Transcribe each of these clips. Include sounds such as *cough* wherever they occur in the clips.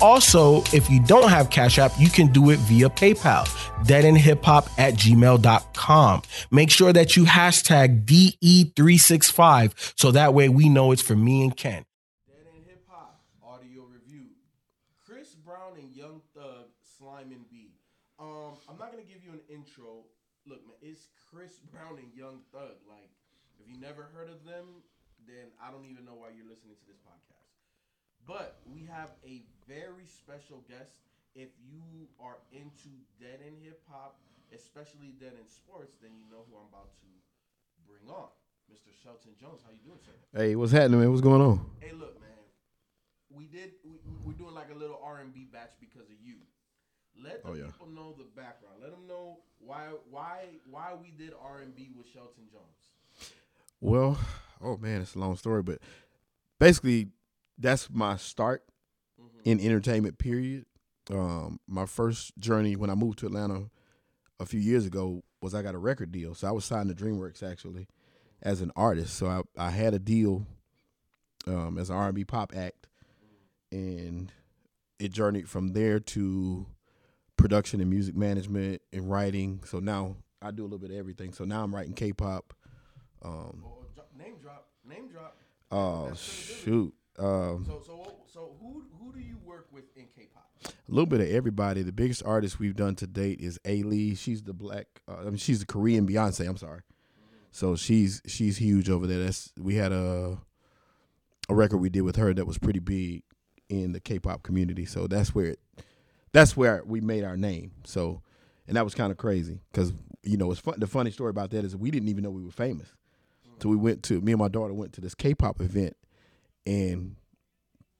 Also, if you don't have Cash App, you can do it via PayPal, deadendhiphop at gmail.com. Make sure that you hashtag DE365 so that way we know it's for me and Ken. Dead End Hip Hop audio review. Chris Brown and Young Thug, Slime and B. Um, I'm not gonna give you an intro. Look, man, it's Chris Brown and Young Thug. Like, if you never heard of them, then I don't even know why you're listening to this podcast. But we have a very special guest. If you are into dead end hip hop, especially dead end sports, then you know who I'm about to bring on, Mr. Shelton Jones. How you doing, sir? Hey, what's happening, man? What's going on? Hey, look, man. We did. We, we're doing like a little R and B batch because of you. Let the oh, yeah. people know the background. Let them know why why why we did R and B with Shelton Jones. Well, oh man, it's a long story, but basically that's my start mm-hmm. in entertainment. Period. Um, my first journey when I moved to Atlanta a few years ago was I got a record deal. So I was signed to DreamWorks actually as an artist. So I, I had a deal um, as an R&B pop act, and it journeyed from there to production and music management and writing. So now I do a little bit of everything. So now I'm writing K-pop. Um, oh, name drop, name drop. Oh shoot! Um, so so so who who do you work with in K-pop? A little bit of everybody. The biggest artist we've done to date is Ailee. She's the black. Uh, I mean, she's the Korean Beyonce. I'm sorry. So she's she's huge over there. That's we had a a record we did with her that was pretty big in the K-pop community. So that's where it, that's where we made our name. So and that was kind of crazy because you know it's fun. The funny story about that is we didn't even know we were famous. So we went to me and my daughter went to this K-pop event and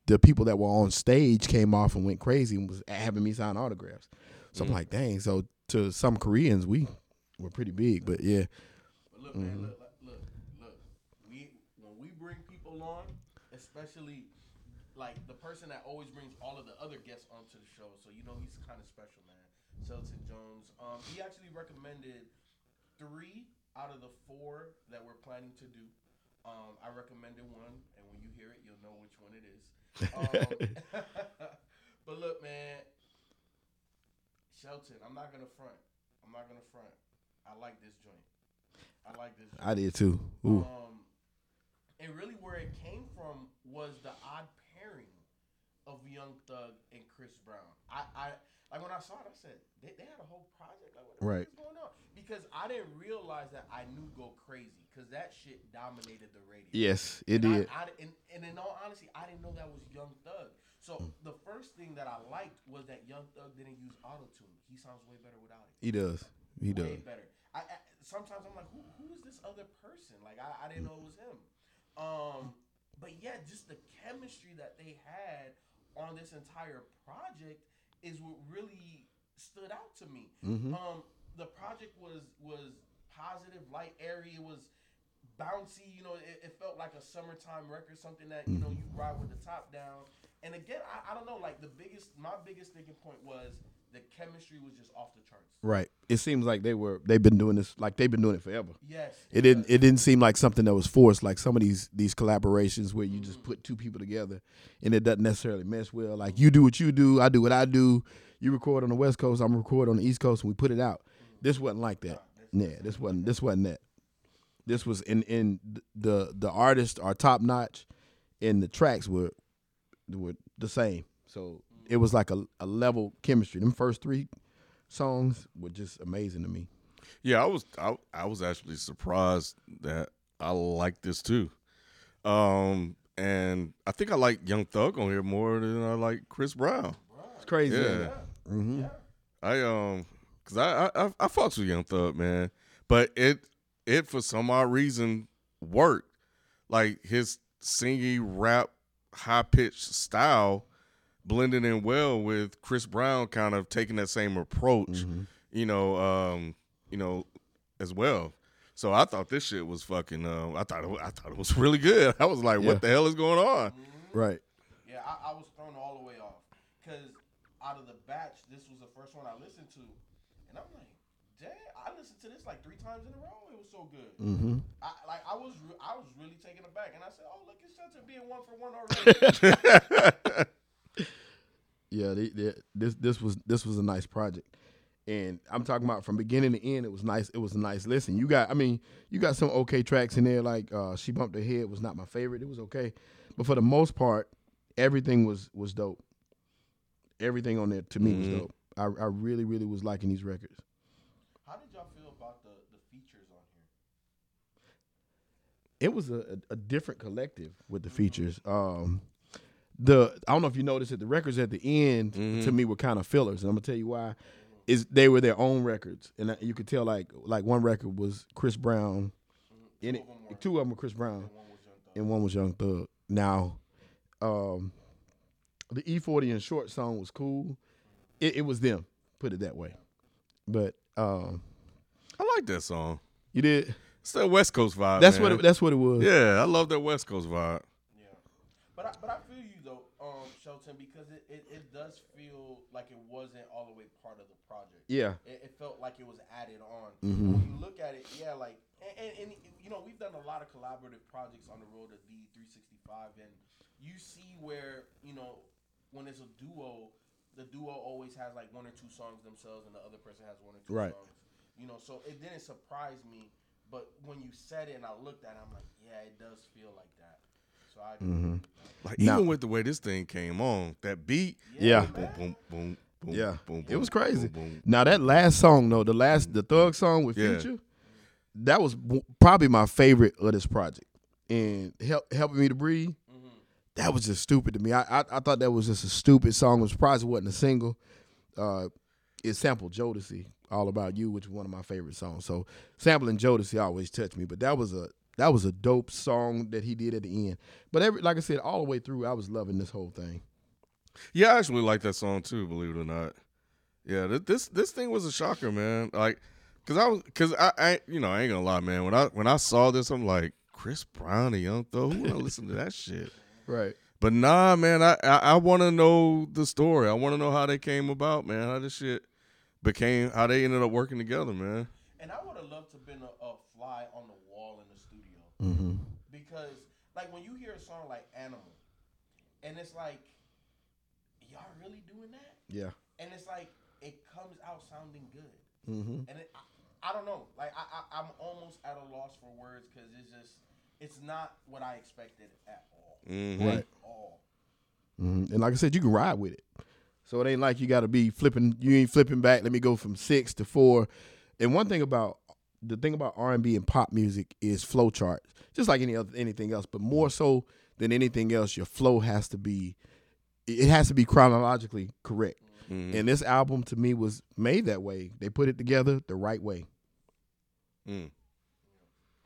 the people that were on stage came off and went crazy and was having me sign autographs. So mm. I'm like, dang. So to some Koreans, we were pretty big, but yeah. But look, mm-hmm. man, look, look, look. We when we bring people on, especially like the person that always brings all of the other guests onto the show, so you know he's kind of special, man. Shelton Jones. Um, he actually recommended three out of the four that we're planning to do. Um, I recommended one, and when you hear it, you'll know which one it is. Um, *laughs* but look, man, Shelton, I'm not gonna front. I'm not gonna front. I like this joint. I like this. Joint. I did too. Ooh. Um, and really, where it came from was the odd pairing of Young Thug and Chris Brown. I, I like when I saw it, I said they, they had a whole project. Like, what right. going on? Because I didn't realize that I knew Go Crazy because that shit dominated the radio. Yes, it and did. I, I, and, and, in all honesty, I didn't know that was Young Thug. So mm. the first thing that I liked was that Young Thug didn't use auto tune. He sounds way better without it. He does. He way does. better. I, I, sometimes I'm like, who, who is this other person? Like I, I didn't know it was him. Um, but yeah, just the chemistry that they had on this entire project is what really stood out to me. Mm-hmm. Um, the project was was positive, light, airy. It was bouncy. You know, it, it, felt like a summertime record, something that you know you mm-hmm. ride with the top down. And again, I, I don't know. Like the biggest, my biggest thinking point was the chemistry was just off the charts. Right. It seems like they were they've been doing this like they've been doing it forever. Yes. It, didn't it didn't seem like something that was forced like some of these these collaborations where you mm-hmm. just put two people together and it doesn't necessarily mesh well. Like you do what you do, I do what I do. You record on the West Coast, I'm record on the East Coast and we put it out. Mm-hmm. This wasn't like that. yeah, this wasn't this wasn't that. This was in in the the artists are top notch and the tracks were were the same. So it was like a, a level chemistry. Them first three songs were just amazing to me. Yeah, I was I, I was actually surprised that I like this too. Um and I think I like Young Thug on here more than I like Chris Brown. It's crazy. Yeah. yeah. Mm-hmm. yeah. I um cuz I, I I I fucks with Young Thug, man. But it it for some odd reason worked. Like his singy rap high pitched style blended in well with Chris Brown kind of taking that same approach, mm-hmm. you know, um, you know, as well. So I thought this shit was fucking. Uh, I thought it, I thought it was *laughs* really good. I was like, Yeah. what the hell is going on? Right. Yeah, I, I was thrown all the way off because out of the batch, this was the first one I listened to, and I'm like, damn, I listened to this like three times in a row. It was so good. Mm-hmm. I like I was re- I was really taken aback, and I said, oh look, it's Shelton being one for one *laughs* already. *laughs* Yeah, they, they, this this was this was a nice project, and I'm talking about from beginning to end. It was nice. It was a nice listen. You got, I mean, you got some okay tracks in there. Like uh, she bumped her head was not my favorite. It was okay, but for the most part, everything was was dope. Everything on there to me Mhm. was dope. I, I really really was liking these records. How did y'all feel about the the features on here? it was a, a, a different collective with the features. Um, the I don't know if you noticed that the records at the end Mhm. to me were kind of fillers, and I'm gonna tell you why. Is they were their own records, and you could tell like like one record was Chris Brown, in it. of 'em. Two of them were Chris Brown, One was Young Thug. and one was Young Thug. Now, um, the E40 and Short song was cool. It, it was them, put it that way. But um, I like that song. you did. It's that West Coast vibe. That's man. what. It, that's what it was. Yeah, I love that West Coast vibe. Yeah, but I, but I feel you though, um, Shelton, because it, it, it does feel like it wasn't all the way part of the project. Yeah. It, it felt like it was added on. Mhm. When you look at it, yeah, like and, and, and you know we've done a lot of collaborative projects on the road of the 365, and you see where you know when it's a duo, the duo always has like one or two songs themselves, and the other person has one or two Right. songs. You know, so it didn't surprise me. But when you said it and I looked at it, I'm like, yeah, it does feel like that. So I. Mm-hmm. Like Now- even with the way this thing came on, that beat. Yeah. Boom, boom, boom, boom. Yeah. boom, It was crazy. boom, boom. Now that last song though, the last the Thug song with Yeah. Future, that was probably my favorite of this project. And help helping me to breathe, Mhm. that was just stupid to me. I, I I thought that was just a stupid song. I'm surprised it wasn't a single. Uh, it sampled Jodeci, "All About You," which is one of my favorite songs. So sampling Jodeci always touched me. But that was a that was a dope song that he did at the end. But every like I said, all the way through, I was loving this whole thing. Yeah, I actually like that song too. Believe it or not. Yeah, th- this this thing was a shocker, man. Like, cause I was, cause I, I, you know, I ain't gonna lie, man. When I when I saw this, I'm like, Chris Brown and Young Thug. Who wanna listen to that shit? Right. But nah, man. I I, I want to know the story. I want to know how they came about, man. How this shit became, how they ended up working together, man. And I would have loved to have been a, a fly on the wall in the studio. Mm-hmm. Because, like, when you hear a song like Animal, and it's like, y'all really doing that? Yeah. And it's like, it comes out sounding good. Mm-hmm. And it, I, I don't know. Like, I, I, I'm almost at a loss for words because it's just, it's not what I expected at all. Mhm. Right. At all. hmm And like I said, you can ride with it. So it ain't like you got to be flipping. You ain't flipping back. Let me go from six to four. And one thing about the thing about R and B and pop music is flow charts, just like any other anything else. But more so than anything else, your flow has to be. It has to be chronologically correct. Mhm. And this album to me was made that way. They put it together the right way. Mm.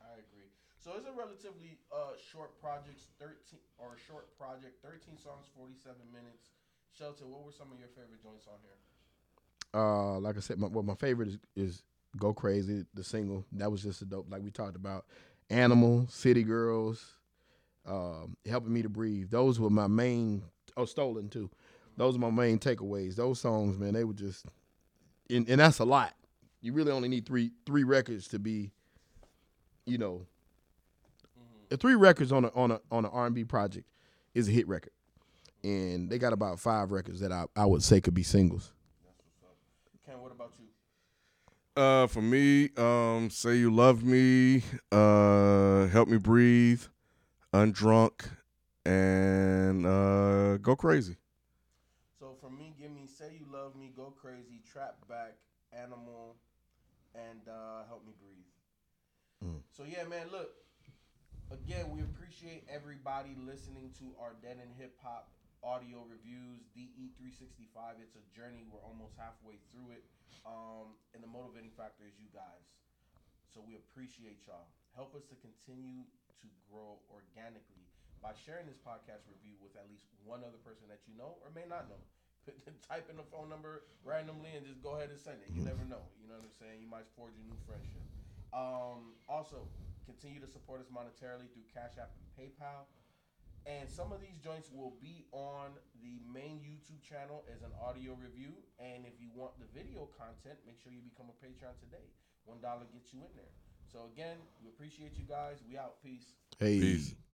I agree. So it's a relatively uh, short project, thirteen or a short project, thirteen songs, forty-seven minutes. Shelton, what were some of your favorite joints on here? uh like I said, my, well, my favorite is, is "Go Crazy," the single. That was just a dope. Like we talked about, "Animal," "City Girls," um, "Helping Me to Breathe." Those were my main. Oh, "Stolen" too. Those are my main takeaways. Those songs, man, they were just, and, and that's a lot. You really only need three three records to be, you know, uh, three records on a on a on an R and B project is a hit record, and they got about five records that I I would say could be singles. Ken, what about you? Uh, for me, um, say you love me, uh, help me breathe, undrunk, and uh, go crazy. So for me, give me "Say You Love Me," "Go Crazy," "Trap Back," "Animal," and uh, "Help Me Breathe." Mm. So yeah, man, look. Again, we appreciate everybody listening to our Dead End Hip Hop audio reviews. DE365. It's a journey. We're almost halfway through it. Um, and the motivating factor is you guys. So we appreciate y'all. Help us to continue to grow organically by sharing this podcast review with at least one other person that you know or may not know. *laughs* Type in the phone number randomly and just go ahead and send it. You never know. You know what I'm saying? You might forge a new friendship. Um, also, continue to support us monetarily through Cash App and PayPal. And some of these joints will be on the main YouTube channel as an audio review. And if you want the video content, make sure you become a Patreon today. One dollar gets you in there. So again, we appreciate you guys. We out. Peace. Hey. Peace.